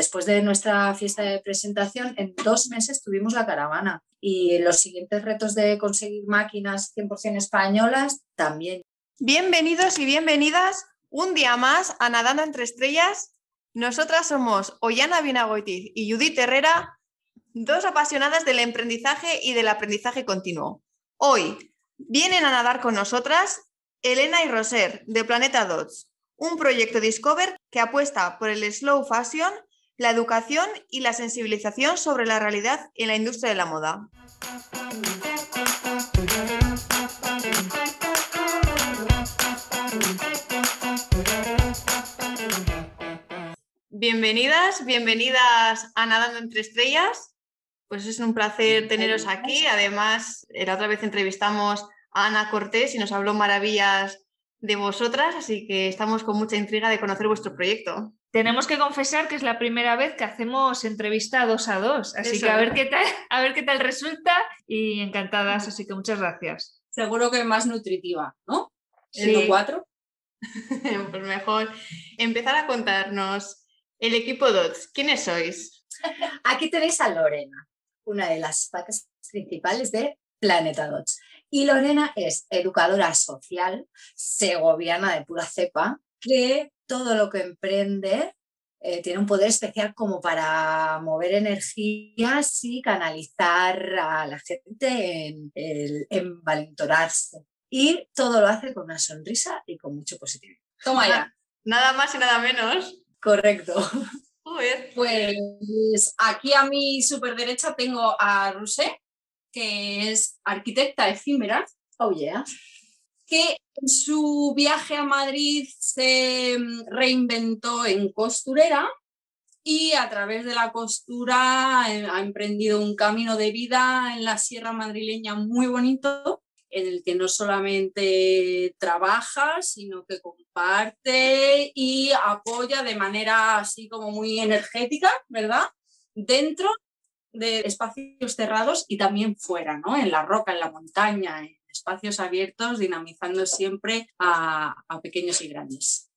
después de nuestra fiesta de presentación, en dos meses tuvimos la caravana y los siguientes retos de conseguir máquinas 100% españolas también. Bienvenidos y bienvenidas un día más a Nadando entre Estrellas. Nosotras somos Ollana Vinagoitiz y Judith Herrera, dos apasionadas del emprendizaje y del aprendizaje continuo. Hoy vienen a nadar con nosotras Elena y Roser de Planeta Dots, un proyecto Discover que apuesta por el slow fashion la educación y la sensibilización sobre la realidad en la industria de la moda. Bienvenidas, bienvenidas a Nadando entre Estrellas. Pues es un placer teneros aquí. Además, la otra vez entrevistamos a Ana Cortés y nos habló maravillas de vosotras, así que estamos con mucha intriga de conocer vuestro proyecto. Tenemos que confesar que es la primera vez que hacemos entrevista dos a dos, así que a ver qué tal, a ver qué tal resulta y encantadas, así que muchas gracias. Seguro que más nutritiva, ¿no? Sí. cuatro. pues mejor empezar a contarnos el equipo DOTS. ¿Quiénes sois? Aquí tenéis a Lorena, una de las patas principales de Planeta DOTS. Y Lorena es educadora social segoviana de pura cepa, que todo lo que emprende eh, tiene un poder especial como para mover energías y canalizar a la gente en, el envalentonarse. Y todo lo hace con una sonrisa y con mucho positivismo. Toma ya. Nada más y nada menos. Correcto. Pues aquí a mi super derecha tengo a Rusé, que es arquitecta efímera. Oh, yeah que en su viaje a Madrid se mm, reinventó en costurera y a través de la costura eh, ha emprendido un camino de vida en la sierra madrileña muy bonito, en el que no solamente trabaja, sino que comparte y apoya de manera así como muy energética, ¿verdad? Dentro de espacios cerrados y también fuera, ¿no? En la roca, en la montaña, espacios abiertos, dinamizando siempre a, pequeños y grandes.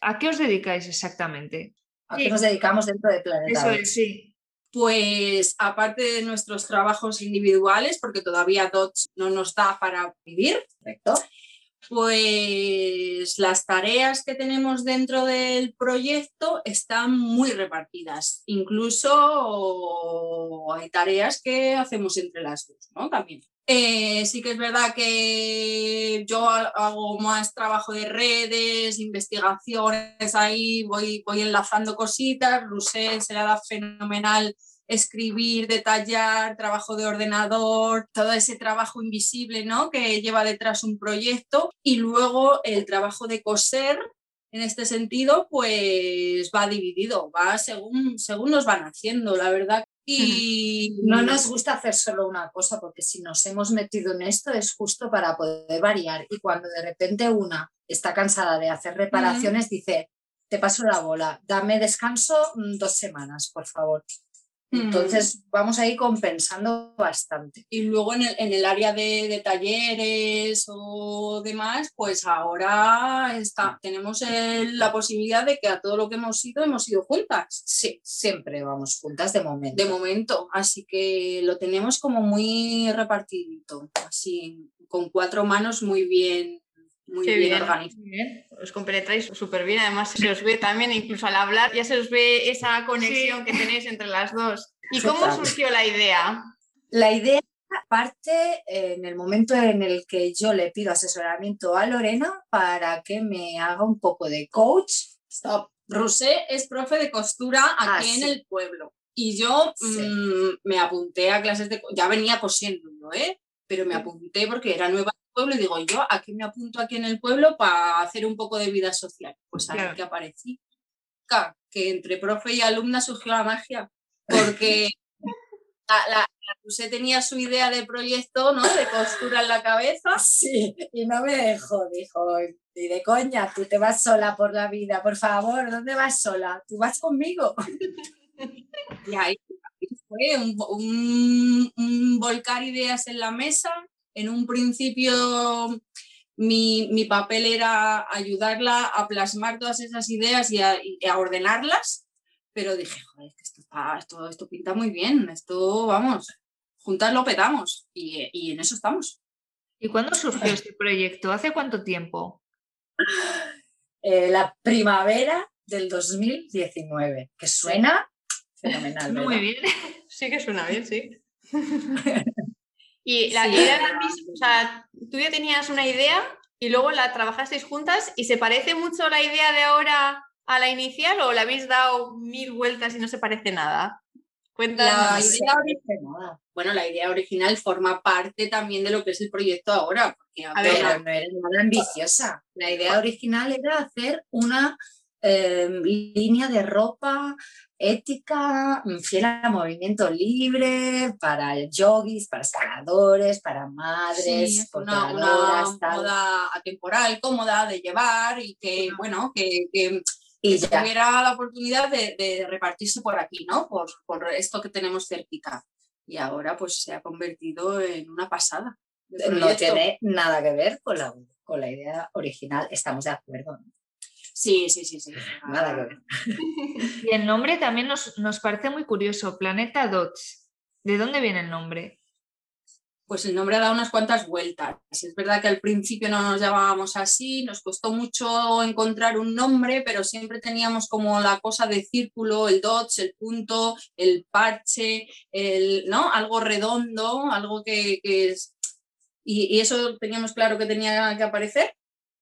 ¿A qué os dedicáis exactamente? ¿A qué nos dedicamos dentro de Planeta? Eso sí. Pues aparte de nuestros trabajos individuales, porque todavía DOTS no nos da para vivir, ¿correcto? Pues las tareas que tenemos dentro del proyecto están muy repartidas. Incluso hay tareas que hacemos entre las dos, ¿no? También. Eh, sí que es verdad que yo hago más trabajo de redes, investigaciones, ahí voy, voy enlazando cositas, Rusel se fenomenal escribir, detallar, trabajo de ordenador, todo ese trabajo invisible ¿no? que lleva detrás un proyecto y luego el trabajo de coser. En este sentido, pues va dividido, va según, según nos van haciendo. La verdad y no nos gusta hacer solo una cosa, porque si nos hemos metido en esto es justo para poder variar. Y cuando de repente una está cansada de hacer reparaciones, dice, te paso la bola, dame descanso mm, dos semanas, por favor. Mm. Entonces vamos a ir compensando bastante. Y luego en el, en el área de, talleres o demás, pues ahora está, tenemos la posibilidad de que a todo lo que hemos ido hemos ido juntas. Sí, siempre vamos juntas de momento. De momento, así que lo tenemos como muy repartidito, así con cuatro manos muy bien muy bien, organizado. Os compenetráis súper bien, además se os ve también, incluso al hablar, ya se os ve esa conexión que tenéis entre las dos. ¿Y cómo surgió la idea? La idea parte en el momento en el que yo le pido asesoramiento a Lorena para que me haga un poco de coach. Stop. Rosé es profe de costura aquí ah, en el pueblo. Y yo mm, me apunté a clases de... Ya venía cosiendo ¿eh? Pero me apunté porque era nueva pueblo y digo, yo aquí me apunto aquí en el pueblo para hacer un poco de vida social. Pues ahí que aparecí. Que entre profe y alumna surgió la magia, porque la, la, tenía su idea de proyecto, ¿no? De costura en la cabeza. Sí, y no me dejó, dijo, y de coña, tú te vas sola por la vida, por favor, ¿dónde vas sola? Tú vas conmigo. y ahí fue un, un, un volcar ideas en la mesa, en un principio mi, papel era ayudarla a plasmar todas esas ideas y a, ordenarlas, pero dije, joder, esto, esto, esto pinta muy bien, esto, vamos, juntas lo petamos y, y en eso estamos. ¿Y cuándo surgió este proyecto? ¿Hace cuánto tiempo? Eh, la primavera del 2019, que suena fenomenal. Muy bien. Sí que suena bien, sí. y la idea era o sea, tú ya tenías una idea y luego la trabajasteis juntas y se parece mucho la idea de ahora a la inicial o la habéis dado mil vueltas y no se parece nada? La idea original, bueno, la idea original forma parte también de lo que es el proyecto ahora. Porque a ver, no era nada ambiciosa. La idea original era hacer una em, línea de ropa ética, mm, fiel a movimiento libre, para yogis, para escaladores, para madres, una, una moda atemporal, cómoda de llevar y que, bueno, que y tuviera la oportunidad de, repartirse por aquí, ¿no? Por, esto que tenemos cerquita. Y ahora pues se ha convertido en una pasada. No tiene nada que ver con la, con la idea original, estamos de acuerdo. Sí, sí, sí, sí. Nada que ver. Y el nombre también nos, nos parece muy curioso, Planeta Dots. ¿De dónde viene el nombre? pues el nombre ha dado unas cuantas vueltas. Es verdad que al principio no nos llamábamos así, nos costó mucho encontrar un nombre, pero siempre teníamos como la cosa de círculo, el dots, el punto, el parche, el, ¿no? Algo redondo, algo que, es... Y, eso teníamos claro que tenía que aparecer,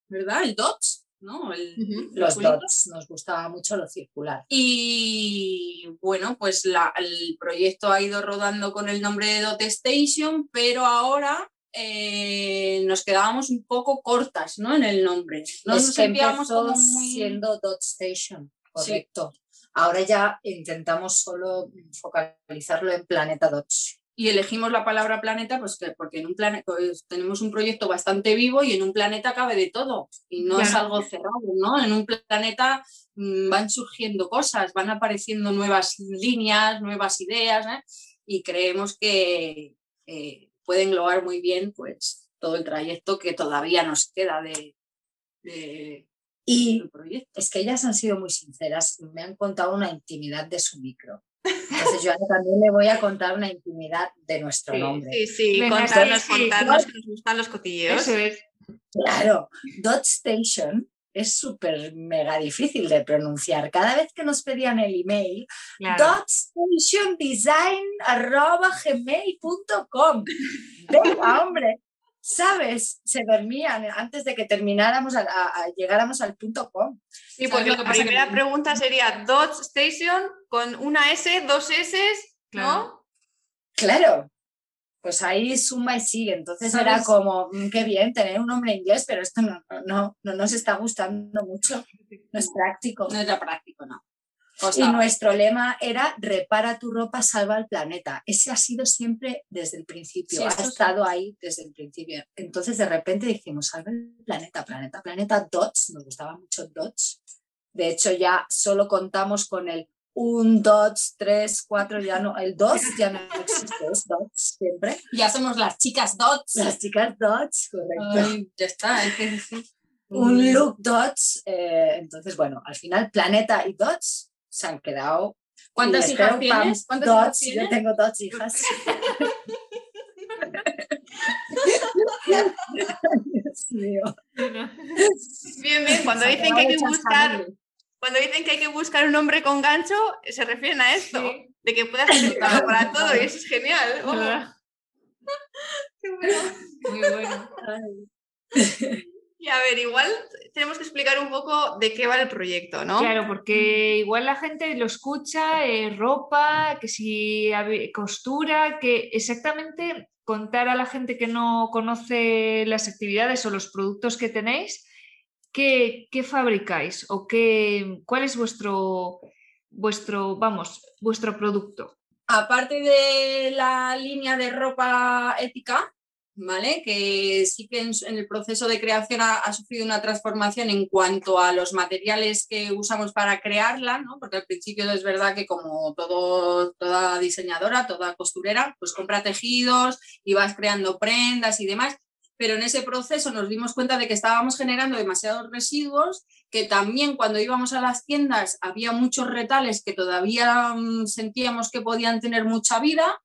¿verdad? El dots. Los dots, nos gustaba mucho lo circular. Y bueno, pues el proyecto ha ido rodando con el nombre de Dot Station, pero ahora eh, nos quedábamos un poco cortas ¿no? en el nombre. Nos sentíamos como siendo Dot Station, correcto. Ahora ya intentamos solo focalizarlo en Planeta Dots y elegimos la palabra planeta pues porque en un planeta pues, tenemos un proyecto bastante vivo y en un planeta cabe de todo y no es algo cerrado, ¿no? En un planeta mm, van surgiendo cosas, van apareciendo nuevas líneas, nuevas ideas ¿eh? y creemos que eh, puede englobar muy bien pues todo el trayecto que todavía nos queda de, y es que ellas han sido muy sinceras, me han contado una intimidad de su micro. Entonces yo también le voy a contar una intimidad de nuestro nombre. Sí, sí, contarnos, contarnos que nos gustan los cotilleos. Claro, Dot Station es súper mega difícil de pronunciar. Cada vez que nos pedían el email, dotstationdesign.gmail.com. Venga, hombre, ¿sabes? Se dormían antes de que termináramos, a, llegáramos al punto com. Sí, porque la primera pregunta sería Dot Station con una S, dos S, ¿no? Claro. Pues ahí suma y sigue. Entonces era como, mm, qué bien tener un nombre inglés, pero esto no, no, no nos está gustando mucho. No es práctico. No es práctico, no y nuestro lema era repara tu ropa, salva al planeta. Ese ha sido siempre desde el principio, ha estado ahí desde el principio. Entonces de repente dijimos, salva el planeta, planeta, planeta, dots, nos gustaba mucho dots. De hecho ya solo contamos con el un dots, tres, cuatro, ya no, el dos ya no existe, es dots siempre. Ya somos las chicas dots. Las chicas dots, correcto. ya está, hay que decir. Un look dots, eh, entonces bueno, al final planeta y dots se han quedado. ¿Cuántas hijas tienes? ¿Cuántas hijas Yo tengo dos hijas. Dios mío. Bien, bien, cuando dicen que hay que buscar, cuando dicen que hay que buscar un hombre con gancho, se refieren a esto, de que puedas hacer para todo y eso es genial. Qué bueno. Muy bueno. Y a ver, igual tenemos que explicar un poco de qué va el proyecto, ¿no? Claro, porque igual la gente lo escucha, eh, ropa, que si costura, que exactamente contar a la gente que no conoce las actividades o los productos que tenéis, qué, qué fabricáis o qué, cuál es vuestro, vuestro, vamos, vuestro producto. Aparte de la línea de ropa ética, ¿vale? Que sí que en, el proceso de creación ha, sufrido una transformación en cuanto a los materiales que usamos para crearla, ¿no? Porque al principio es verdad que como todo, toda diseñadora, toda costurera, pues compra tejidos y vas creando prendas y demás. pero en ese proceso nos dimos cuenta de que estábamos generando demasiados residuos, que también cuando íbamos a las tiendas había muchos retales que todavía mm, sentíamos que podían tener mucha vida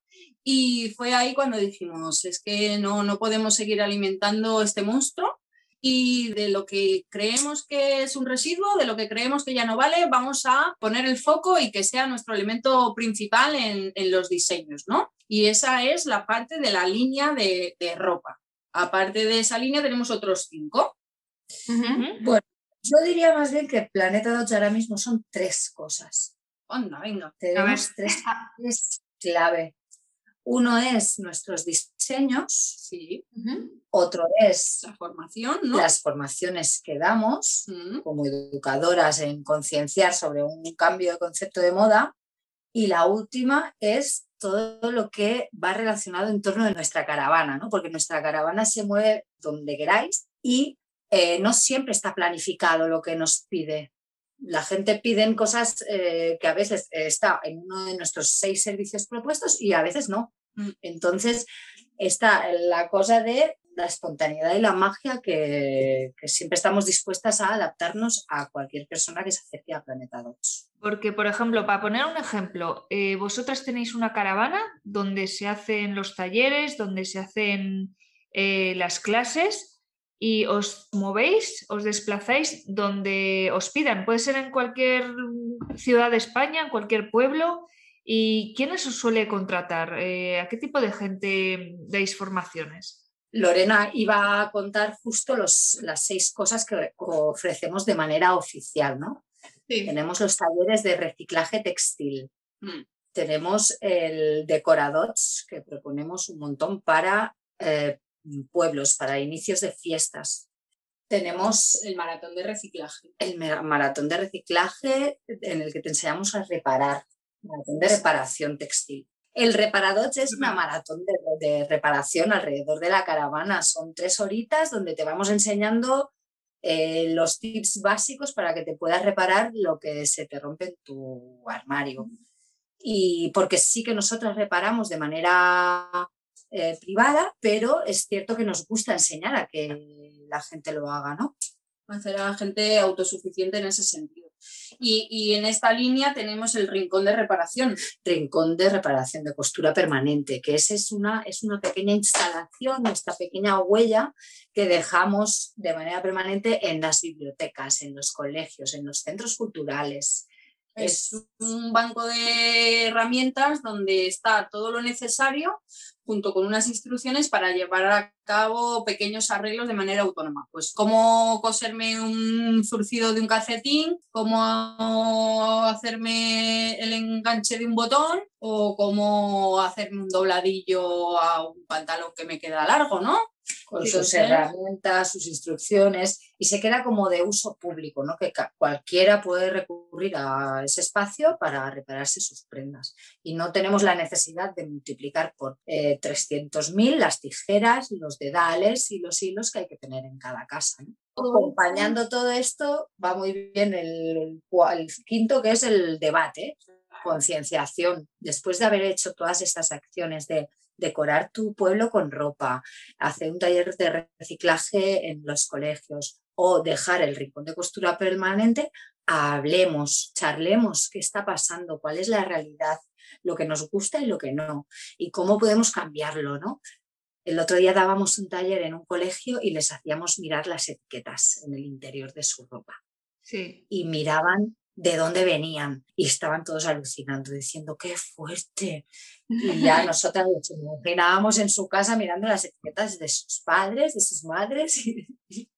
y fue ahí cuando dijimos, es que no, no podemos seguir alimentando este monstruo y de lo que creemos que es un residuo, de lo que creemos que ya no vale, vamos a poner el foco y que sea nuestro elemento principal en, los diseños, ¿no? Y esa es la parte de la línea de, ropa. Aparte de esa línea tenemos otros cinco. Bueno, yo diría más bien que Planeta Dodge ahora mismo son tres cosas. Onda, venga. Tenemos tres, tres clave. Uno es nuestros diseños, sí. otro es la formación, las formaciones que damos como educadoras en concienciar sobre un cambio de concepto de moda y la última es todo lo que va relacionado en torno de nuestra caravana, ¿no? porque nuestra caravana se mueve donde queráis y eh, no siempre está planificado lo que nos pide la gente pide cosas eh, que a veces está en uno de nuestros seis servicios propuestos y a veces no. Mm. Entonces, está la cosa de la espontaneidad y la magia que, siempre estamos dispuestas a adaptarnos a cualquier persona que se acerque a Planeta 2. Porque, por ejemplo, para poner un ejemplo, eh, vosotras tenéis una caravana donde se hacen los talleres, donde se hacen eh, las clases y os movéis, os desplazáis donde os pidan. Puede ser en cualquier ciudad de España, en cualquier pueblo. ¿Y quiénes os suele contratar? Eh, ¿A qué tipo de gente dais formaciones? Lorena iba a contar justo los, las seis cosas que ofrecemos de manera oficial, ¿no? Tenemos los talleres de reciclaje textil. Mm. Tenemos el Decoradots, que proponemos un montón para eh, pueblos para inicios de fiestas. Tenemos el maratón de reciclaje. El maratón de reciclaje en el que te enseñamos a reparar, maratón de reparación textil. El reparador es una maratón de, reparación alrededor de la caravana. Son tres horitas donde te vamos enseñando eh, los tips básicos para que te puedas reparar lo que se te rompe en tu armario. Y porque sí que nosotros reparamos de manera eh, privada, pero es cierto que nos gusta enseñar a que la gente lo haga, ¿no? Hacer a la gente autosuficiente en ese sentido. Y, en esta línea tenemos el rincón de reparación. Rincón de reparación de costura permanente, que esa es una, es una pequeña instalación, esta pequeña huella que dejamos de manera permanente en las bibliotecas, en los colegios, en los centros culturales, es un banco de herramientas donde está todo lo necesario junto con unas instrucciones para llevar a cabo pequeños arreglos de manera autónoma. Pues cómo coserme un zurcido de un calcetín, cómo hacerme el enganche de un botón o cómo hacerme un dobladillo a un pantalón que me queda largo, ¿no? Con sus herramientas, sus instrucciones, y se queda como de uso público, ¿no? que cualquiera puede recurrir a ese espacio para repararse sus prendas. Y no tenemos la necesidad de multiplicar por eh, 300.000 las tijeras, los dedales y los hilos que hay que tener en cada casa. Acompañando todo esto va muy bien el, el quinto, que es el debate, concienciación. Después de haber hecho todas estas acciones de decorar tu pueblo con ropa, hacer un taller de reciclaje en los colegios o dejar el rincón de costura permanente, hablemos, charlemos qué está pasando, cuál es la realidad, lo que nos gusta y lo que no, y cómo podemos cambiarlo, ¿no? El otro día dábamos un taller en un colegio y les hacíamos mirar las etiquetas en el interior de su ropa. Sí. Y miraban de dónde venían y estaban todos alucinando, diciendo, qué fuerte. Y ya nosotras nos imaginábamos en su casa mirando las etiquetas de sus padres, de sus madres y,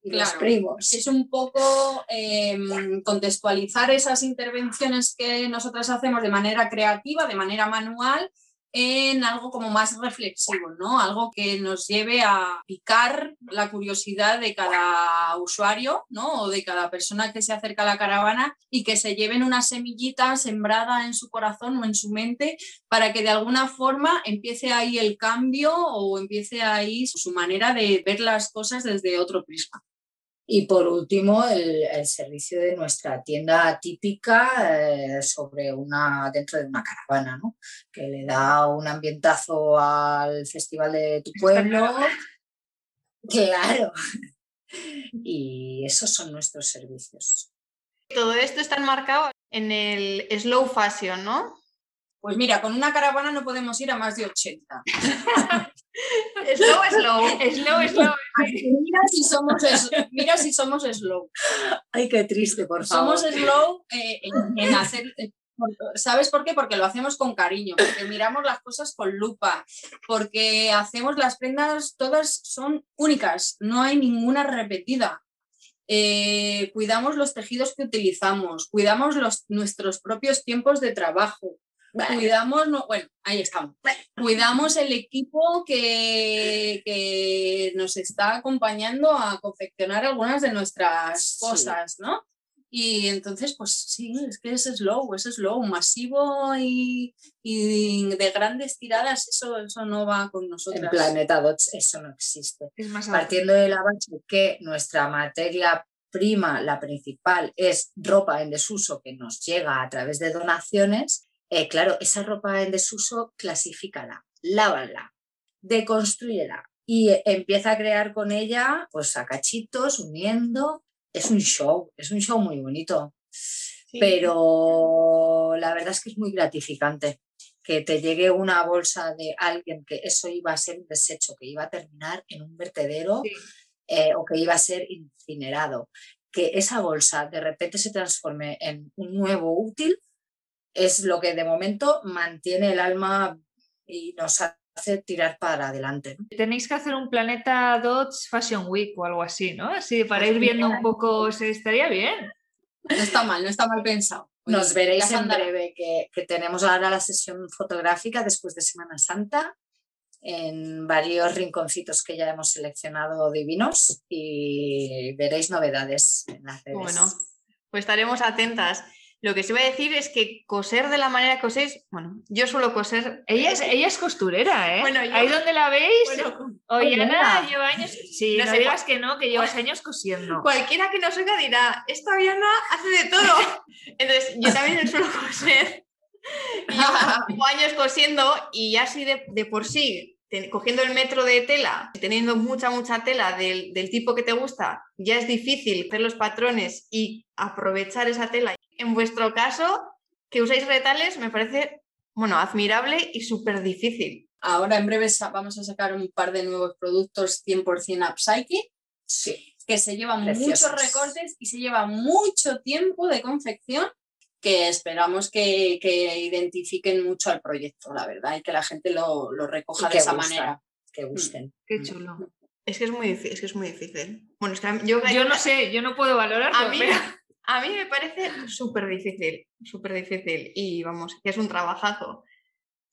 los primos. Es un poco em, contextualizar esas intervenciones que nosotras hacemos de manera creativa, de manera manual, en algo como más reflexivo, ¿no? Algo que nos lleve a picar la curiosidad de cada usuario, ¿no? O de cada persona que se acerca a la caravana y que se lleven una semillita sembrada en su corazón o en su mente para que de alguna forma empiece ahí el cambio o empiece ahí su manera de ver las cosas desde otro prisma. Y por último, el, servicio de nuestra tienda típica eh, sobre una, dentro de una caravana, ¿no? que le da un ambientazo al festival de tu pueblo Claro. Y esos son nuestros servicios. Todo esto está enmarcado en el slow fashion, ¿no? Pues mira, con una caravana no podemos ir a más de 80. slow, slow. Slow, slow. Mira si somos, es- mira si somos slow. Ay, qué triste, por favor. Somos slow eh, en, en hacer. eh, ¿Sabes por qué? Porque lo hacemos con cariño, porque miramos las cosas con lupa, porque hacemos las prendas, todas son únicas, no hay ninguna repetida. Eh, cuidamos los tejidos que utilizamos, cuidamos los, nuestros propios tiempos de trabajo, cuidamos, no, bueno, ahí estamos. Cuidamos el equipo que, que nos está acompañando a confeccionar algunas de nuestras Sí. cosas, ¿no? Y entonces, pues sí, es que es slow, es slow, masivo y, y de grandes tiradas, eso, eso no va con En nosotras. Planeta Dots eso no existe. Es más Partiendo de la base que nuestra materia prima, la principal, es ropa en desuso que nos llega a través de donaciones, eh, claro, esa ropa en desuso, clasifícala, lávala, deconstrúyela y empieza a crear con ella, pues a cachitos, uniendo. Es un show, es un show muy bonito, Sí. pero la verdad es que es muy gratificante que te llegue una bolsa de alguien que eso iba a ser un desecho, que iba a terminar en un vertedero Sí. eh, o que iba a ser incinerado, que esa bolsa de repente se transforme en un nuevo útil, es lo que de momento mantiene el alma y nos hace tirar para adelante. Tenéis que hacer un Planeta Dots Fashion Week o algo así, ¿no? Así para ir viendo un poco, se estaría bien. No está mal, no está mal pensado. Nos veréis en breve que, que tenemos ahora la sesión fotográfica después de Semana Santa en varios rinconcitos que ya hemos seleccionado divinos y veréis novedades en las redes. Bueno, pues estaremos atentas. Lo que sí iba a decir es que coser de la manera que coséis, bueno, yo suelo coser. Ella es, ella es costurera, ¿eh? Bueno, yo- Ahí donde la veis, Bueno, oye, Ana lleva años. Sí, No no, sé digas que no, que llevas años cosiendo. cualquiera que nos oiga dirá, esta Viana hace de todo. Entonces, yo también suelo coser. Y yo llevo años cosiendo y ya así de, de por sí, cogiendo el metro de tela, teniendo mucha, mucha tela del, del tipo que te gusta, ya es difícil hacer los patrones y aprovechar esa tela. En vuestro caso, que usáis retales, me parece, bueno, admirable y súper difícil. Ahora en breve vamos a sacar un par de nuevos productos 100% upcycle Sí, que se llevan Preciosos. muchos recortes y se lleva mucho tiempo de confección que esperamos que, que identifiquen mucho al proyecto, la verdad, y que la gente lo, lo recoja Y de esa gusta. manera. que gusten. Qué chulo. Es que es muy difícil, es que es muy difícil. Bueno, es que a mí- yo, Yo no sé, yo no puedo valorarlo. a mí, pero- a mí me parece súper difícil, súper difícil. Y vamos, que es un trabajazo.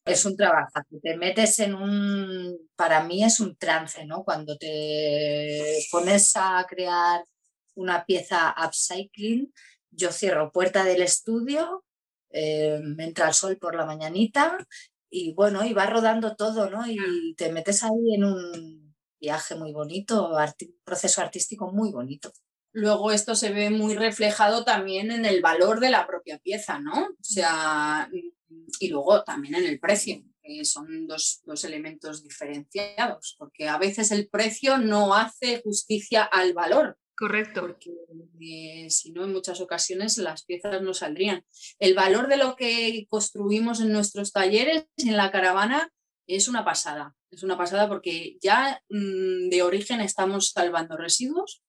Es un trabajo, te metes en un, para mí es un trance, ¿no? Cuando te pones a crear una pieza upcycling, yo cierro puerta del estudio, eh, entra el sol por la mañanita y bueno, y va rodando todo, ¿no? Y te metes ahí en un viaje muy bonito, arti- proceso artístico muy bonito. Luego esto se ve muy reflejado también en el valor de la propia pieza, ¿no? O sea, y luego también en el precio, que son dos, dos elementos diferenciados, porque a veces el precio no hace justicia al valor, Correcto. porque eh, si no, en muchas ocasiones las piezas no saldrían. El valor de lo que construimos en nuestros talleres, en la caravana, es una pasada. Es una pasada porque ya mm, de origen estamos salvando residuos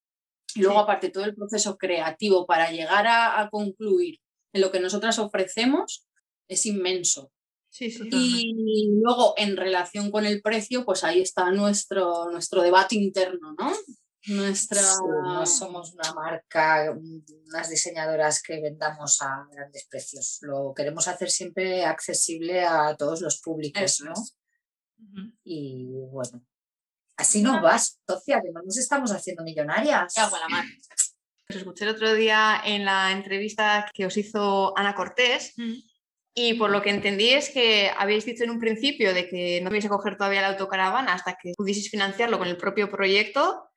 y luego Sí. aparte todo el proceso creativo para llegar a, a concluir en lo que nosotras ofrecemos es inmenso. Sí, sí. Y luego en relación con el precio, pues ahí está nuestro, nuestro debate interno, ¿no? Nuestra... Sí, no somos una marca, un- unas diseñadoras que vendamos a grandes precios. Lo queremos hacer siempre accesible a todos los públicos, Eso ¿no? es. Y bueno, así no va, socia, que no nos estamos haciendo millonarias. ¿Qué hago a la mar? Os escuché el otro día en la entrevista que os hizo Ana Cortés y por lo que entendí es que habéis dicho en un principio de que no ibais a coger todavía la autocaravana hasta que pudieseis financiarlo con el propio proyecto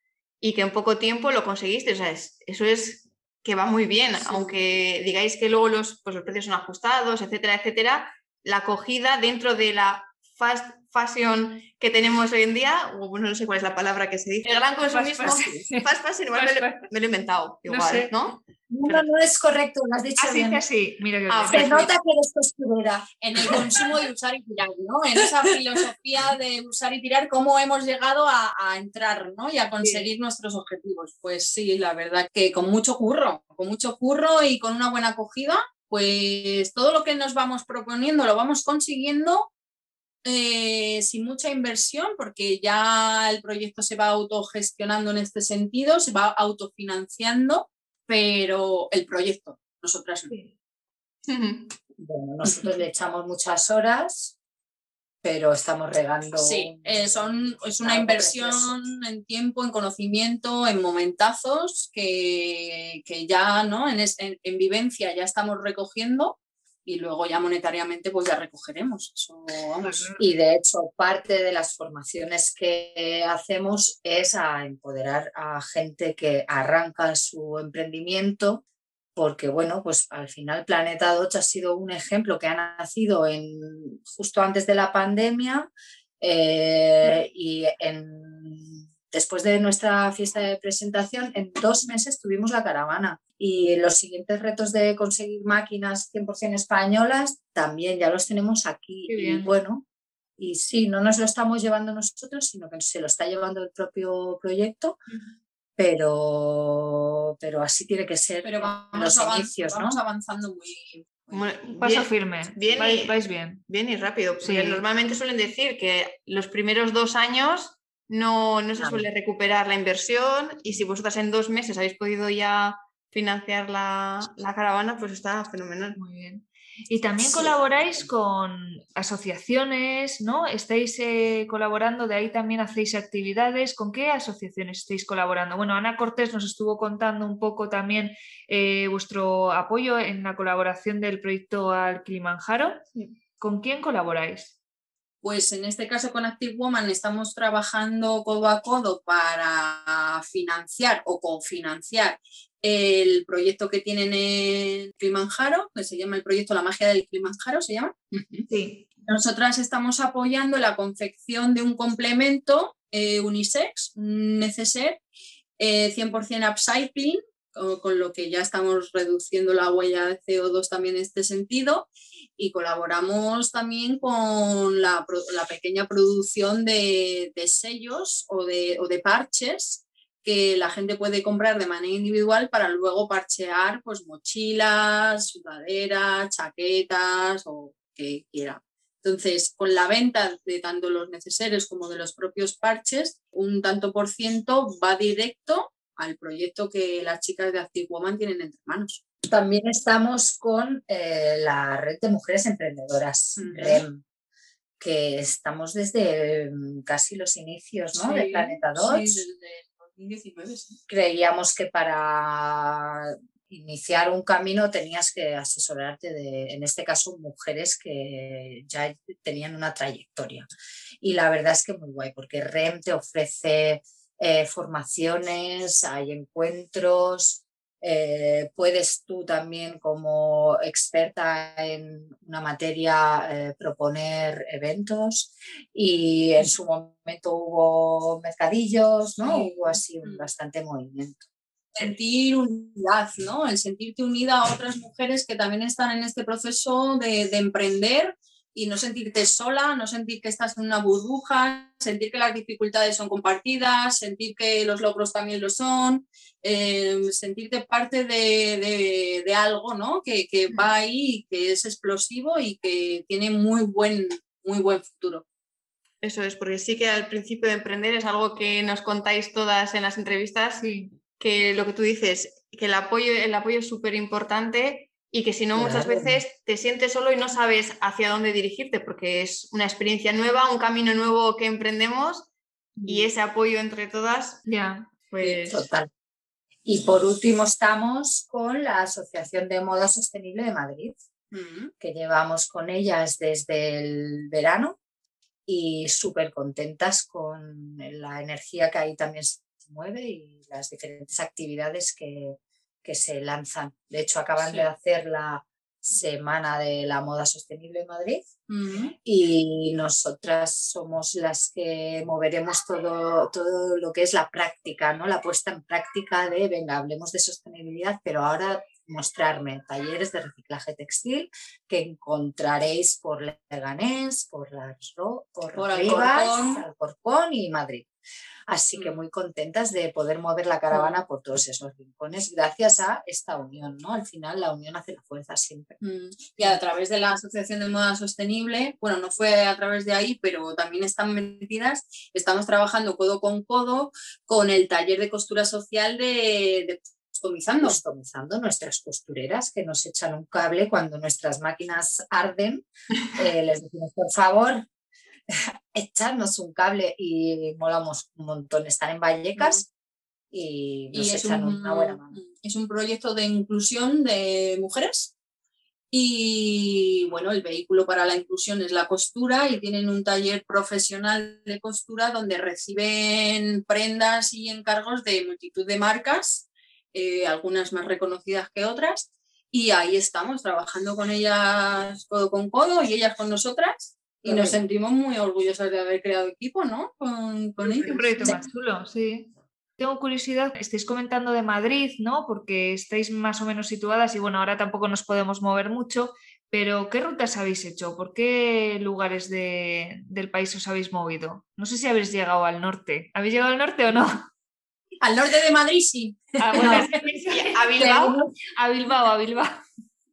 y que en poco tiempo lo conseguisteis. O sea, es- eso es que va muy bien, Sí. aunque digáis que luego los, pues, los precios son ajustados, etcétera, etcétera, la acogida dentro de la fast fashion que tenemos hoy en día, o no sé cuál es la palabra que se dice, el gran consumismo, Fast fast fashion, igual me, lo- me lo he inventado, No igual, sé. ¿no? No, no es correcto, lo has dicho Así bien. que sí, mira que Ah. Se nota que eres costurera. En el consumo de usar y tirar, ¿no? En esa filosofía de usar y tirar, cómo hemos llegado a, a entrar, ¿no? Y a conseguir nuestros objetivos. Pues sí, la verdad que con mucho curro, con mucho curro y con una buena acogida, pues todo lo que nos vamos proponiendo lo vamos consiguiendo eh, sin mucha inversión, porque ya el proyecto se va autogestionando en este sentido, se va autofinanciando, pero el proyecto, nosotras no. Bueno, nosotros le echamos muchas horas, pero estamos regando. Sí, eh, son, es una inversión precioso. en tiempo, en conocimiento, en momentazos que, que ya ¿no? en, es- en- en vivencia ya estamos recogiendo y luego ya monetariamente pues ya recogeremos. Eso, vamos. Y de hecho, parte de las formaciones que hacemos es a empoderar a gente que arranca su emprendimiento, porque bueno, pues al final Planeta Dodge ha sido un ejemplo que ha nacido en, justo antes de la pandemia eh, y en, después de nuestra fiesta de presentación, en dos meses tuvimos la caravana. Y los siguientes retos de conseguir máquinas 100% españolas también ya los tenemos aquí. Y bueno, y sí, no nos lo estamos llevando nosotros, sino que se lo está llevando el propio proyecto, pero, pero así tiene que ser Pero vamos, los inicios, ¿no? vamos avanzando muy... Bueno, Paso bien- firme. bien vais, y- vais bien. Bien y rápido, Sí. normalmente suelen decir que los primeros dos años no, no se suele recuperar la inversión y si vosotras en dos meses habéis podido ya financiar la, la caravana, pues está fenomenal. Muy bien. Y también Sí. colaboráis con asociaciones, ¿no? Estáis eh, colaborando, de ahí también hacéis actividades. ¿Con qué asociaciones estáis colaborando? Bueno, Ana Cortés nos estuvo contando un poco también eh, vuestro apoyo en la colaboración del proyecto al Kilimanjaro. ¿Con quién colaboráis? Pues en este caso con Active Woman estamos trabajando codo a codo para financiar o cofinanciar el proyecto que tienen en Kilimanjaro, que se llama el proyecto La magia del Kilimanjaro, se llama. Sí. Nosotras estamos apoyando la confección de un complemento eh, unisex, un neceser, eh, 100% upcycling, con lo que ya estamos reduciendo la huella de CO2 también en este sentido. Y colaboramos también con la, la pequeña producción de, de sellos o de, o de parches que la gente puede comprar de manera individual para luego parchear pues mochilas, sudaderas, chaquetas o que quiera. Entonces, con la venta de tanto los necesarios como de los propios parches, un tanto por ciento va directo al proyecto que las chicas de Active Woman tienen entre manos. También estamos con eh, la red de mujeres emprendedoras. REM, que estamos desde mm, casi los inicios ¿no? de Sí, Planeta sí, Dodge. desde 2019. sí. Creíamos que para iniciar un camino tenías que asesorarte de, en este caso, mujeres que ya tenían una trayectoria. Y la verdad es que muy guay, porque REM te ofrece eh, formaciones, hay encuentros, eh, puedes tú también como experta en una materia eh, proponer eventos y en su momento hubo mercadillos, ¿no? Sí. Hubo así un Mm. bastante movimiento. sentir unidad, ¿no? El sentirte unida a otras mujeres que también están en este proceso de, de emprender y no sentirte sola, no sentir que estás en una burbuja, sentir que las dificultades son compartidas, sentir que los logros también lo son, eh, sentirte parte de, de- de algo, ¿no? Que, que va ahí, y que es explosivo y que tiene muy buen, muy buen futuro. Eso es, porque sí que al principio de emprender es algo que nos contáis todas en las entrevistas, Sí. que lo que tú dices, que el apoyo, el apoyo es súper importante y que si no muchas veces te sientes solo y no sabes hacia dónde dirigirte, porque es una experiencia nueva, un camino nuevo que emprendemos y ese apoyo entre todas, Ya. pues Total. Y por último estamos con la Asociación de Moda Sostenible de Madrid, Mm. que llevamos con ellas desde el verano y súper contentas con la energía que ahí también se mueve y las diferentes actividades que, que se lanzan. De hecho, acaban Sí. de hacer la Semana de la Moda Sostenible en Madrid y nosotras somos las que moveremos todo, todo lo que es la práctica, ¿no? la puesta en práctica de, venga, hablemos de sostenibilidad, pero ahora mostrarme talleres de reciclaje textil que encontraréis por Leganés, por, las, por, por Alcorcón y Madrid. Así que mm. muy contentas de poder mover la caravana por todos esos rincones gracias a esta unión, ¿no? Al final la unión hace la fuerza siempre. Mm. Y a través de la Asociación de Moda Sostenible, bueno, no fue a través de ahí, pero también están metidas, estamos trabajando codo con codo con el taller de costura social de, de customizando. customizando nuestras costureras que nos echan un cable cuando nuestras máquinas arden. Eh, les decimos, por favor, echarnos un cable y molamos un montón estar en Vallecas y nos echan un, una buena mano. Es un proyecto de inclusión de mujeres y bueno, el vehículo para la inclusión es la costura y tienen un taller profesional de costura donde reciben prendas y encargos de multitud de marcas, eh, algunas más reconocidas que otras. Y ahí estamos trabajando con ellas codo con codo y ellas con nosotras y nos sentimos muy orgullosas de haber creado equipo, ¿no? Con, con ellos. Un proyecto más chulo, sí. Tengo curiosidad, estáis comentando de Madrid, ¿no? Porque estáis más o menos situadas y bueno, ahora tampoco nos podemos mover mucho, pero ¿qué rutas habéis hecho? ¿Por qué lugares del país os habéis movido? No sé si habéis llegado al norte. ¿Habéis llegado al norte o no? Al norte de Madrid sí. Ah, ¿A Bilbao? A Bilbao, a Bilbao.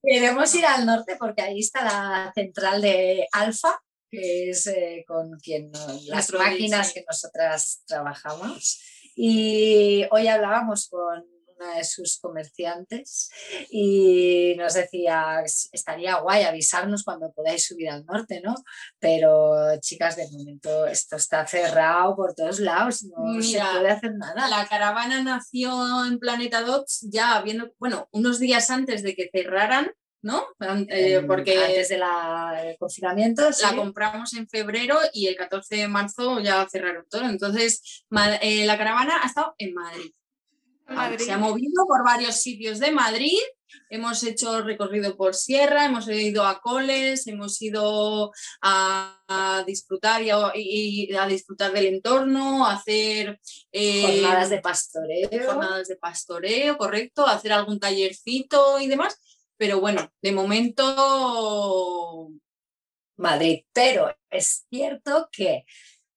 Queremos ir al norte porque ahí está la central de Alfa, que es eh, con quien las máquinas que nosotras trabajamos. Y hoy hablábamos con una de sus comerciantes y nos decía, estaría guay avisarnos cuando podáis subir al norte, ¿no? Pero chicas, de momento esto está cerrado por todos lados, no se puede hacer nada. La caravana nació en Planeta Dots ya habiendo, bueno, unos días antes de que cerraran, ¿no? Eh, porque antes del confinamiento la compramos en febrero y el 14 de marzo ya cerraron todo. Entonces, eh, la caravana ha estado en Madrid. Se ha movido por varios sitios de Madrid. Hemos hecho recorrido por Sierra, hemos ido a Coles, hemos ido a, disfrutar y a, disfrutar del entorno, a hacer eh, jornadas de pastoreo. Jornadas de pastoreo, correcto, hacer algún tallercito y demás pero bueno, de momento Madrid. Pero es cierto que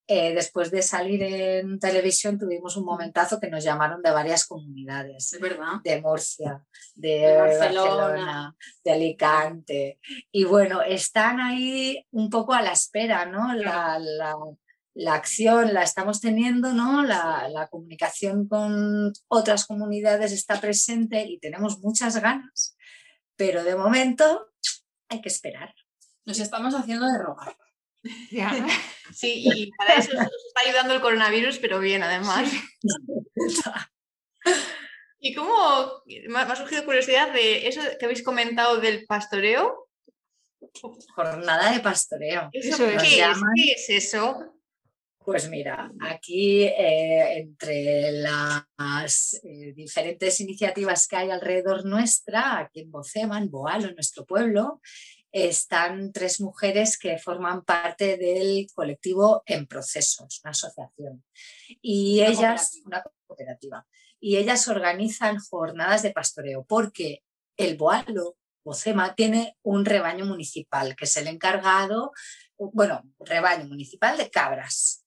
eh, después de salir en televisión tuvimos un momentazo que nos llamaron de varias comunidades. Es verdad. De Murcia, de, Barcelona. de Alicante. Y bueno, están ahí un poco a la espera, ¿no? La, acción la estamos teniendo, ¿no? La, la comunicación con otras comunidades está presente y tenemos muchas ganas pero de momento hay que esperar. Nos estamos haciendo de rogar. Sí, y para eso nos está ayudando el coronavirus, pero bien, además. ¿Y cómo me ha surgido curiosidad de eso que habéis comentado del pastoreo? Jornada de pastoreo. ¿Eso ¿Qué es eso? Pues mira, aquí eh, entre las eh, diferentes iniciativas que hay alrededor nuestra, aquí en Bocema, en Boalo, en nuestro pueblo, están tres mujeres que forman parte del colectivo En Procesos, una asociación. Y ellas, una cooperativa, y ellas organizan jornadas de pastoreo porque el Boalo, Bocema, tiene un rebaño municipal que es el encargado, bueno, rebaño municipal de cabras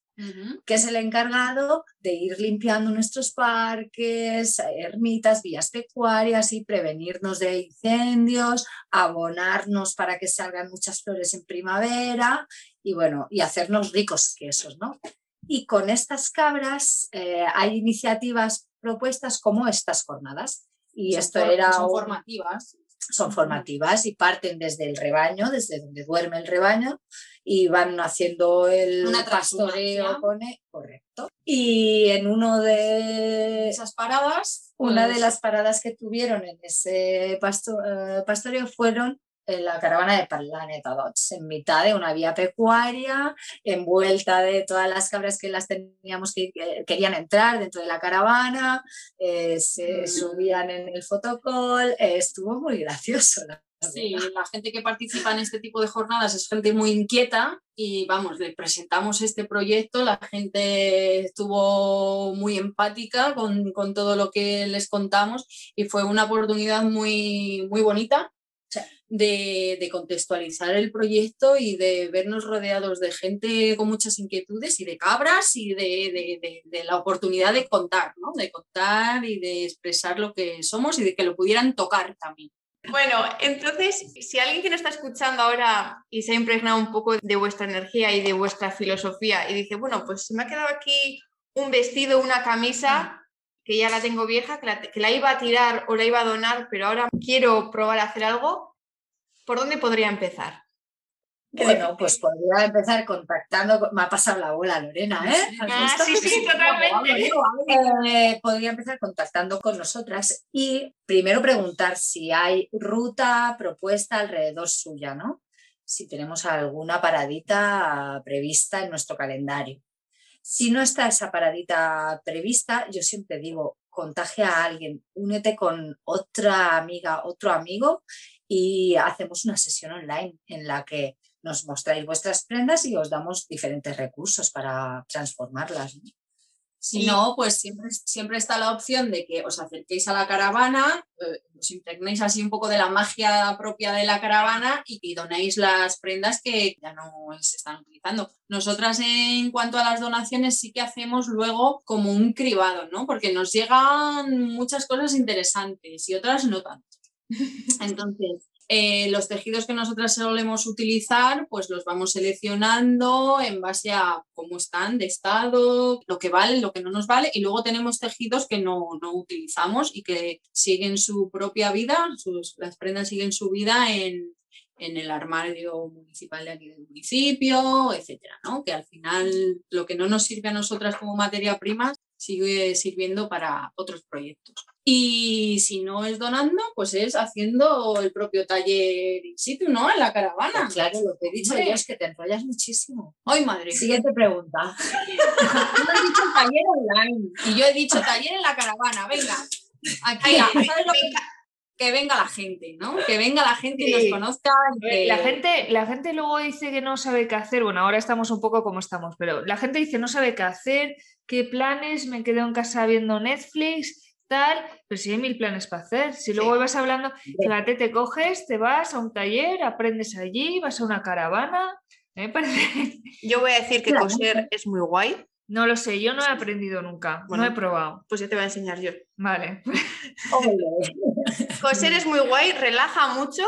que es el encargado de ir limpiando nuestros parques, ermitas, vías pecuarias y prevenirnos de incendios, abonarnos para que salgan muchas flores en primavera y bueno, y hacernos ricos quesos, ¿no? Y con estas cabras eh, hay iniciativas propuestas como estas jornadas. Y esto era... Son formativas son formativas y parten desde el rebaño, desde donde duerme el rebaño, y van haciendo el pastoreo con correcto. Y en uno de esas paradas, una de pues las paradas que tuvieron en ese eh, pastoreo fueron la caravana de Planeta Dots, en mitad de una vía pecuaria, envuelta de todas las cabras que las teníamos que, querían entrar dentro de la caravana, eh, se mm. subían en el fotocall, eh, estuvo muy gracioso, la Sí, la gente que participa en este tipo de jornadas es gente muy inquieta y vamos, le presentamos este proyecto, la gente estuvo muy empática con, con todo lo que les contamos y fue una oportunidad muy, muy bonita de, de, contextualizar el proyecto y de vernos rodeados de gente con muchas inquietudes y de cabras y de, de, de, la oportunidad de contar, ¿no? De contar y de expresar lo que somos y de que lo pudieran tocar también. Bueno, entonces, si alguien que nos está escuchando ahora y se ha impregnado un poco de vuestra energía y de vuestra filosofía y dice, bueno, pues se me ha quedado aquí un vestido, una camisa que ya la tengo vieja, que la, que la iba a tirar o la iba a donar, pero ahora quiero probar a hacer algo, ¿por dónde podría empezar? Bueno, pues podría empezar contactando, me ha pasado la bola Lorena, ¿eh? Ah, sí, sí, totalmente. Eh, podría empezar contactando con nosotras y primero preguntar si hay ruta propuesta alrededor suya, ¿no? Si tenemos alguna paradita prevista en nuestro calendario. Si no está esa paradita prevista, yo siempre digo, contagia a alguien, únete con otra amiga, otro amigo y hacemos una sesión online en la que nos mostráis vuestras prendas y os damos diferentes recursos para transformarlas. Si no, pues siempre, siempre está la opción de que os acerquéis a la caravana, eh, os impregnéis así un poco de la magia propia de la caravana y, donéis las prendas que ya no se están utilizando. Nosotras en cuanto a las donaciones sí que hacemos luego como un cribado, ¿no? Porque nos llegan muchas cosas interesantes y otras no tanto. Entonces, eh, los tejidos que nosotras solemos utilizar, pues los vamos seleccionando en base a cómo están de estado, lo que vale, lo que no nos vale, y luego tenemos tejidos que no, no utilizamos y que siguen su propia vida, las prendas siguen su vida en, en el armario municipal de aquí del municipio, etcétera, ¿no? Que al final lo que no nos sirve a nosotras como materia prima sigue sirviendo para otros proyectos. Y si no es donando, pues es haciendo el propio taller in situ, ¿no? En la caravana. Pues claro, lo que he dicho yo es que te enrollas muchísimo. ¡Ay, madre! Siguiente pregunta. Tú has dicho taller online y yo he dicho taller en la caravana. Venga, aquí, ¿sabes lo que que venga la gente, ¿no? Que venga la gente y nos conozca. Que... La, gente, la gente luego dice que no sabe qué hacer. Bueno, ahora estamos un poco como estamos, pero la gente dice no sabe qué hacer, qué planes, me quedo en casa viendo Netflix, tal, pero si hay mil planes para hacer. Si luego vas hablando, fíjate, te coges, te vas a un taller, aprendes allí, vas a una caravana. Me parece... Yo voy a decir que coser es muy guay. No lo sé, yo no he aprendido nunca, no he probado. Pues ya te voy a enseñar yo. Vale. Coser es muy guay, relaja mucho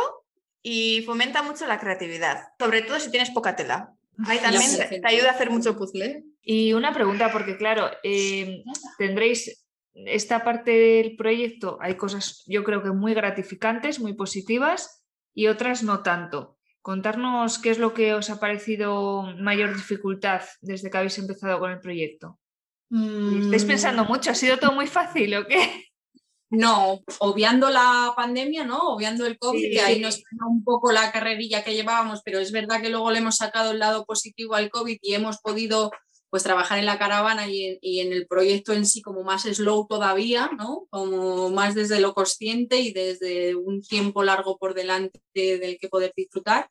y fomenta mucho la creatividad, sobre todo si tienes poca tela. Ahí también te ayuda a hacer mucho puzzle. Y una pregunta, porque claro, eh, tendréis esta parte del proyecto, hay cosas yo creo que muy gratificantes, muy positivas y otras no tanto. Contarnos qué es lo que os ha parecido mayor dificultad desde que habéis empezado con el proyecto. Mm. ¿Estáis pensando mucho? ¿Ha sido todo muy fácil o qué? No, obviando la pandemia, ¿no? Obviando el COVID, que ahí nos frenó un poco la carrerilla que llevábamos, pero es verdad que luego le hemos sacado el lado positivo al COVID y hemos podido pues trabajar en la caravana y en, y en, el proyecto en sí como más slow todavía, ¿no? Como más desde lo consciente y desde un tiempo largo por delante del que poder disfrutar.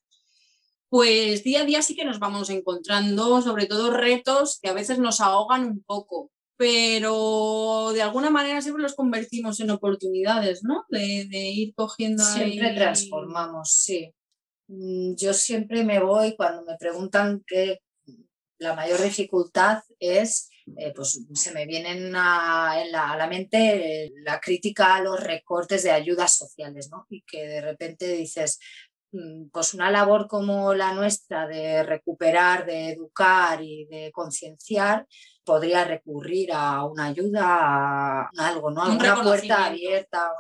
Pues día a día sí que nos vamos encontrando, sobre todo retos que a veces nos ahogan un poco, pero de alguna manera siempre los convertimos en oportunidades, ¿no? De, de ir cogiendo Siempre ahí... transformamos, sí. Mm, yo siempre me voy cuando me preguntan qué la mayor dificultad es, eh, pues se me viene a, la, a la mente eh, la crítica a los recortes de ayudas sociales, ¿no? Y que de repente dices, mm, pues una labor como la nuestra de recuperar, de educar y de concienciar, podría recurrir a una ayuda, a algo, ¿no? A una puerta abierta.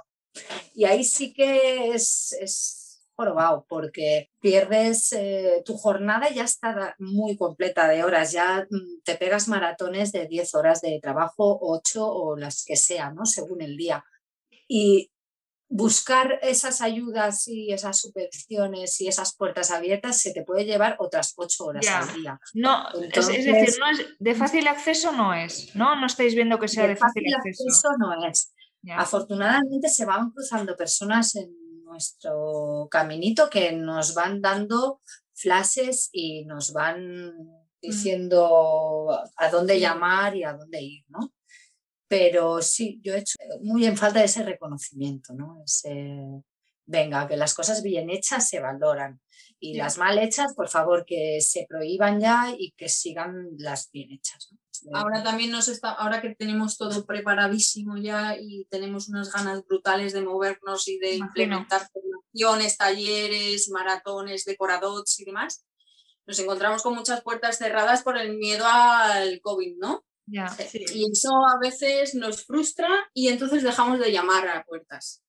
Y ahí sí que es, es probado porque pierdes eh, tu jornada ya está muy completa de horas, ya mm, te pegas maratones de 10 horas de trabajo, 8 o las que sean, ¿no? según el día. Y buscar esas ayudas y esas subvenciones y esas puertas abiertas se te puede llevar otras 8 horas Ya. al día. No, Entonces- es, decir, no es, de fácil acceso no es, ¿no? No estáis viendo que sea de, fácil acceso. no es. Ya. Afortunadamente se van cruzando personas en nuestro caminito que nos van dando flashes y nos van diciendo a dónde llamar y a dónde ir, ¿no? Pero sí, yo he hecho muy en falta ese reconocimiento, ¿no? Ese, venga, que las cosas bien hechas se valoran y las mal hechas, por favor, que se prohíban ya y que sigan las bien hechas. Ahora también nos está, ahora que tenemos todo preparadísimo ya y tenemos unas ganas brutales de movernos y de implementar formaciones, talleres, maratones, decoradots y demás, nos encontramos con muchas puertas cerradas por el miedo al COVID, ¿no? Y eso a veces nos frustra y entonces dejamos de llamar a puertas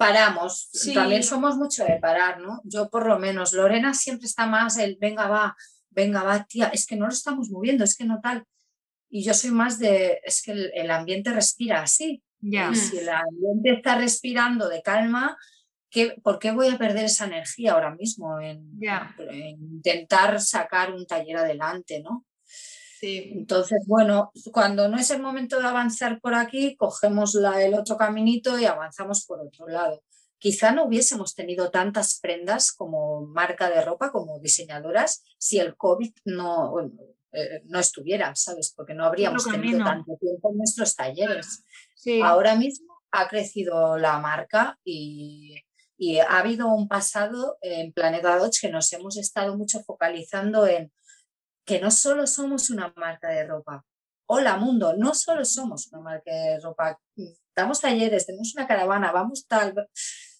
paramos. También somos mucho de parar, ¿no? Yo por lo menos, Lorena siempre está más el, venga, va, venga, va, tía, es que no lo estamos moviendo, es que no tal. Y yo soy más de, es que el, ambiente respira así. Ya. si el ambiente está respirando de calma, ¿qué, ¿por qué voy a perder esa energía ahora mismo en, en intentar sacar un taller adelante, ¿no? Entonces, bueno, cuando no es el momento de avanzar por aquí, cogemos la, el otro caminito y avanzamos por otro lado. Quizá no hubiésemos tenido tantas prendas como marca de ropa, como diseñadoras, si el COVID no, eh, no estuviera, ¿sabes? Porque no habríamos tenido tanto tiempo en nuestros talleres. Ahora mismo ha crecido la marca y, y ha habido un pasado en Planeta Dodge que nos hemos estado mucho focalizando en que no solo somos una marca de ropa. Hola mundo, no solo somos una marca de ropa. Damos talleres, tenemos una caravana, vamos tal.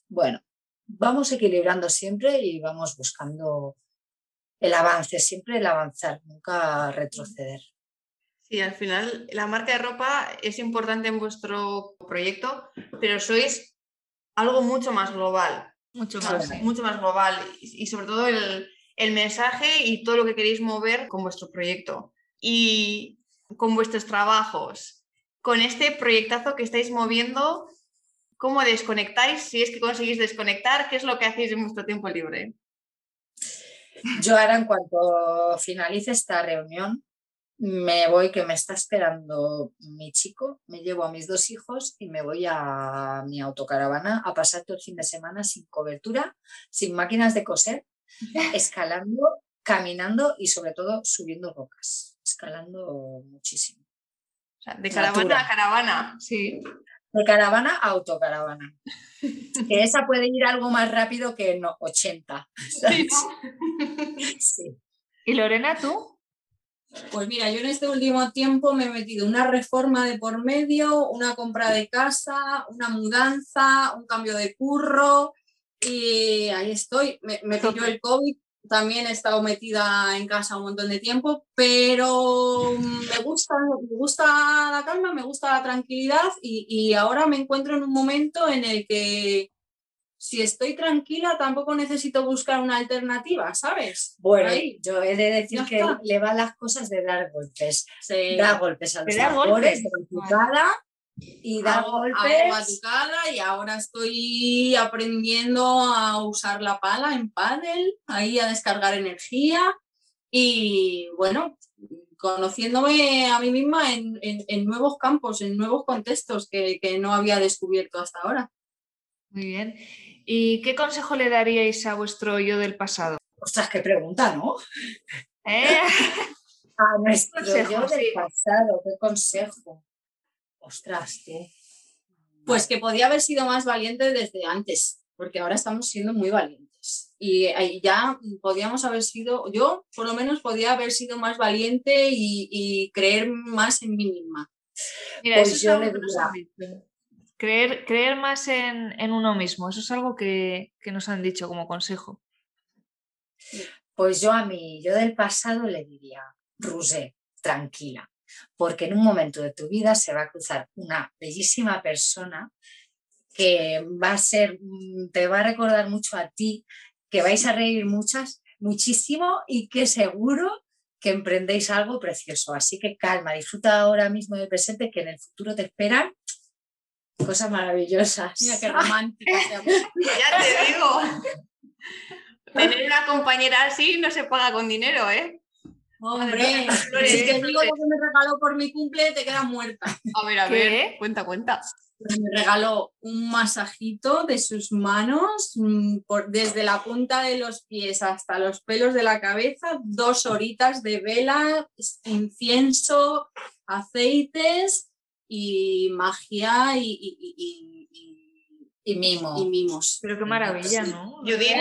Bueno, vamos equilibrando siempre y vamos buscando el avance, siempre el avanzar, nunca retroceder. Sí, al final la marca de ropa es importante en vuestro proyecto, pero sois algo mucho más global. Mucho más. Mucho más global. Y, sobre todo el, el mensaje y todo lo que queréis mover con vuestro proyecto y con vuestros trabajos. Con este proyectazo que estáis moviendo, ¿cómo desconectáis? Si es que conseguís desconectar, ¿qué es lo que hacéis en vuestro tiempo libre? Yo ahora, en cuanto finalice esta reunión, me voy, que me está esperando mi chico, me llevo a mis dos hijos y me voy a mi autocaravana a pasar todo el fin de semana sin cobertura, sin máquinas de coser escalando, caminando y sobre todo subiendo rocas, escalando muchísimo. de caravana a caravana, sí. De caravana a autocaravana. que esa puede ir algo más rápido que no, 80. Sí, ¿Y Lorena, tú? Pues mira, yo en este último tiempo me he metido una reforma de por medio, una compra de casa, una mudanza, un cambio de curro, y ahí estoy. Me, me pilló el COVID, también he estado metida en casa un montón de tiempo, pero me gusta, me gusta la calma, me gusta la tranquilidad y, y ahora me encuentro en un momento en el que si estoy tranquila tampoco necesito buscar una alternativa, ¿sabes? Bueno, yo he de decir que le va las cosas de dar golpes. Da golpes a los golpes de y da golpes. y ahora estoy aprendiendo a usar la pala en pádel, ahí a descargar energía y bueno, conociéndome a mí misma en, en, nuevos campos, en nuevos contextos que, que, no había descubierto hasta ahora. Muy bien. ¿Y qué consejo le daríais a vuestro yo del pasado? Ostras, qué pregunta, ¿no? ¿Eh? A nuestro yo del pasado, qué consejo. Ostras, tú. Pues que podía haber sido más valiente desde antes, porque ahora estamos siendo muy valientes. Y ya podíamos haber sido, yo por lo menos podía haber sido más valiente y, creer más en mí misma. Mira, pues eso yo es creer, creer más en, uno mismo, eso es algo que, que nos han dicho como consejo. Pues yo a mí, yo del pasado le diría, Rusé, tranquila, porque en un momento de tu vida se va a cruzar una bellísima persona que va a ser, mm, te va a recordar mucho a ti, que vais a reír muchas, muchísimo y que seguro que emprendéis algo precioso. Así que calma, disfruta ahora mismo del presente, que en el futuro te esperan cosas maravillosas. Mira qué romántica. ya te digo. Tener una compañera así no se paga con dinero, ¿eh? Hombre, Flores, si te digo flores. lo que me regaló por mi cumple, te quedas muerta. A ver, a ¿Qué? ver, cuenta, cuenta. Pues me regaló un masajito de sus manos, mm, por, desde la punta de los pies hasta los pelos de la cabeza, dos horitas de vela, incienso, aceites y magia y, y- y- y- y- Y mimo. y mimos. Pero qué maravilla, ¿no? Judith,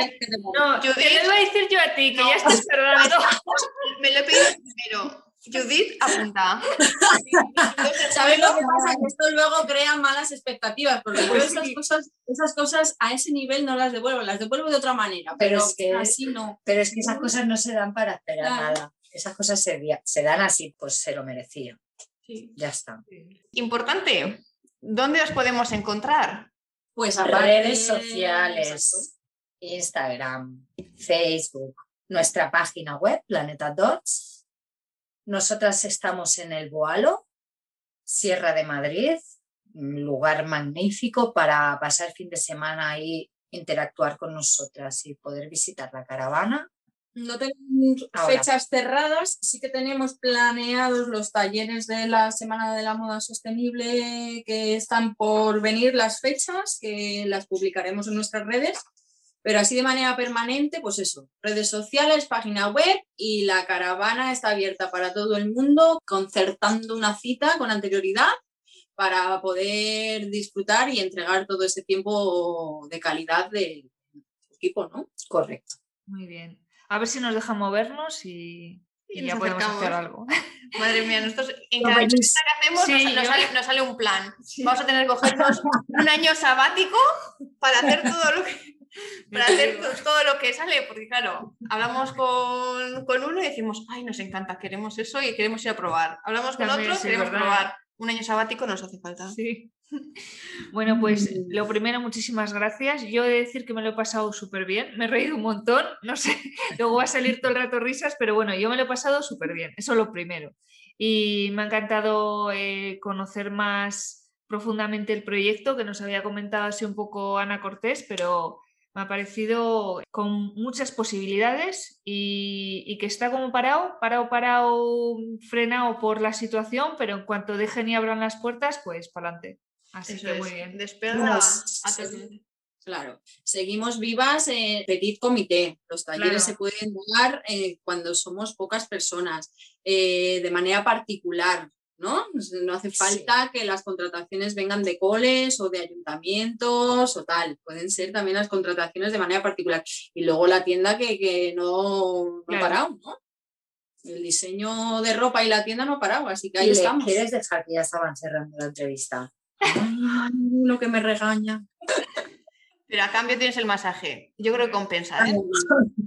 No, Judith. te lo iba a decir yo a ti, que No. ya estás tardando. me lo he pedido primero. Judith, apunta. ¿Sabes lo que pasa? Que esto luego crea malas expectativas, porque yo Pues esas, sí. cosas, esas cosas a ese nivel no las devuelvo, las devuelvo de otra manera, Pero pero, es que- así no. Pero es que esas cosas no se dan para esperar Claro. nada. Esas cosas se, se dan así, pues se lo merecía. Ya está. Importante, ¿dónde os podemos encontrar? Pues Redes Exacto. sociales, Instagram, Facebook, nuestra página web, Planeta Dots. Nosotras estamos en el Boalo, Sierra de Madrid, un lugar magnífico para pasar fin de semana y interactuar con nosotras y poder visitar la caravana. No tenemos Ahora. fechas cerradas, sí que tenemos planeados los talleres de la Semana de la Moda Sostenible que están por venir las fechas, que las publicaremos en nuestras redes, pero así de manera permanente, pues eso, redes sociales, página web y la caravana está abierta para todo el mundo, concertando una cita con anterioridad para poder disfrutar y entregar todo ese tiempo de calidad del equipo, ¿no? Correcto. Muy bien. A ver si nos dejan movernos y, y Y ya podemos acercamos. hacer algo. Madre mía, nosotros en cada entrevista que hacemos Sí, nos, sale, nos sale un plan. Vamos a tener que cogernos un año sabático para hacer todo lo que para hacer to- todo lo que sale, porque claro, hablamos con, con uno y decimos, ay, nos encanta, queremos eso y queremos ir a probar. Hablamos con También, otro, sí, queremos ¿verdad? probar. Un año sabático nos hace falta. Sí. Bueno, pues lo primero, muchísimas gracias. Yo he de decir que me lo he pasado súper bien, me he reído un montón, no sé, luego va a salir todo el rato risas, pero bueno, yo me lo he pasado súper bien, eso es lo primero. Y me ha encantado eh, conocer más profundamente el proyecto que nos había comentado así un poco Ana Cortés, pero me ha parecido con muchas posibilidades y, y que está como parado, parado, parado, frenado por la situación, pero en cuanto dejen y abran las puertas, pues para adelante. Así Eso que es, muy bien. despega Nos- a todo. Claro, seguimos vivas en petit comité. Los talleres Claro. se pueden dar eh, cuando somos pocas personas, eh, de manera particular, ¿no? No hace Sí. falta que las contrataciones vengan de coles o de ayuntamientos o tal. Pueden ser también las contrataciones de manera particular. Y luego la tienda que, que no, no ha Claro. parado, ¿no? El diseño de ropa y la tienda no ha parado, así que ahí Y estamos. quieres dejar que ya estaban cerrando la entrevista. Ay, lo que me regaña. Pero a cambio tienes el masaje. Yo creo que compensa, ¿eh?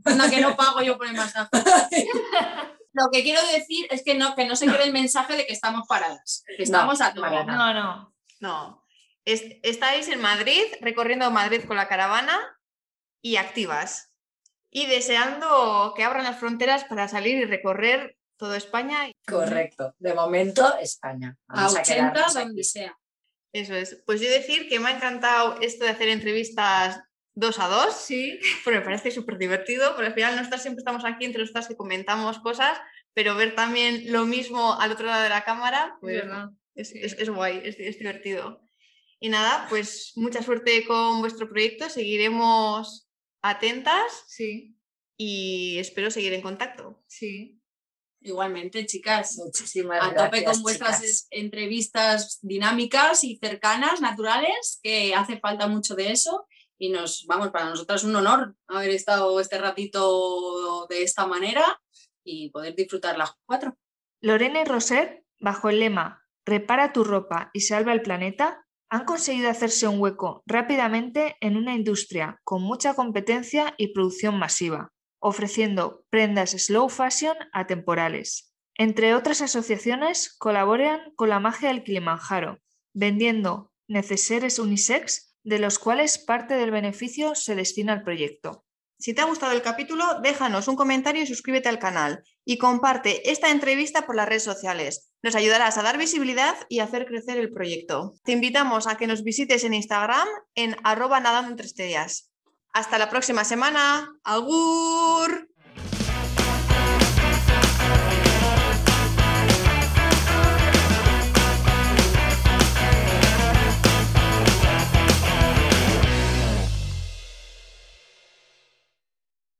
Anda, que no pago yo por el masaje. Lo que quiero decir es que no, que no se quede el mensaje de que estamos paradas, que estamos a todo. No, no. No. Es- estáis en Madrid, recorriendo Madrid con la caravana y activas. Y deseando que abran las fronteras para salir y recorrer toda España. Correcto. De momento, España. A Vamos a 80 quedarnos aquí. donde sea. Eso es. Pues yo decir que me ha encantado esto de hacer entrevistas dos a dos. Sí. porque me parece súper divertido, porque al final nosotras siempre estamos aquí entre nosotras que comentamos cosas, pero ver también lo mismo al otro lado de la cámara, pues es, Sí. es- es guay, es, es divertido. Y nada, pues mucha suerte con vuestro proyecto, seguiremos atentas Sí, y espero seguir en contacto. sí. Igualmente, chicas, Muchísimas a gracias. tope con vuestras chicas. entrevistas dinámicas y cercanas, naturales, que hace falta mucho de eso. Y nos, vamos, para nosotras es un honor haber estado este ratito de esta manera y poder disfrutar las cuatro. Lorena y Roser, bajo el lema Repara tu ropa y salva el planeta, han conseguido hacerse un hueco rápidamente en una industria con mucha competencia y producción masiva, ofreciendo prendas slow fashion atemporales. Entre otras asociaciones, colaboran con la magia del Kilimanjaro, vendiendo neceseres unisex, de los cuales parte del beneficio se destina al proyecto. Si te ha gustado el capítulo, déjanos un comentario y suscríbete al canal. Y comparte esta entrevista por las redes sociales. Nos ayudarás a dar visibilidad y hacer crecer el proyecto. Te invitamos a que nos visites en Instagram en arroba nadando. Hasta la próxima semana. ¡Algur!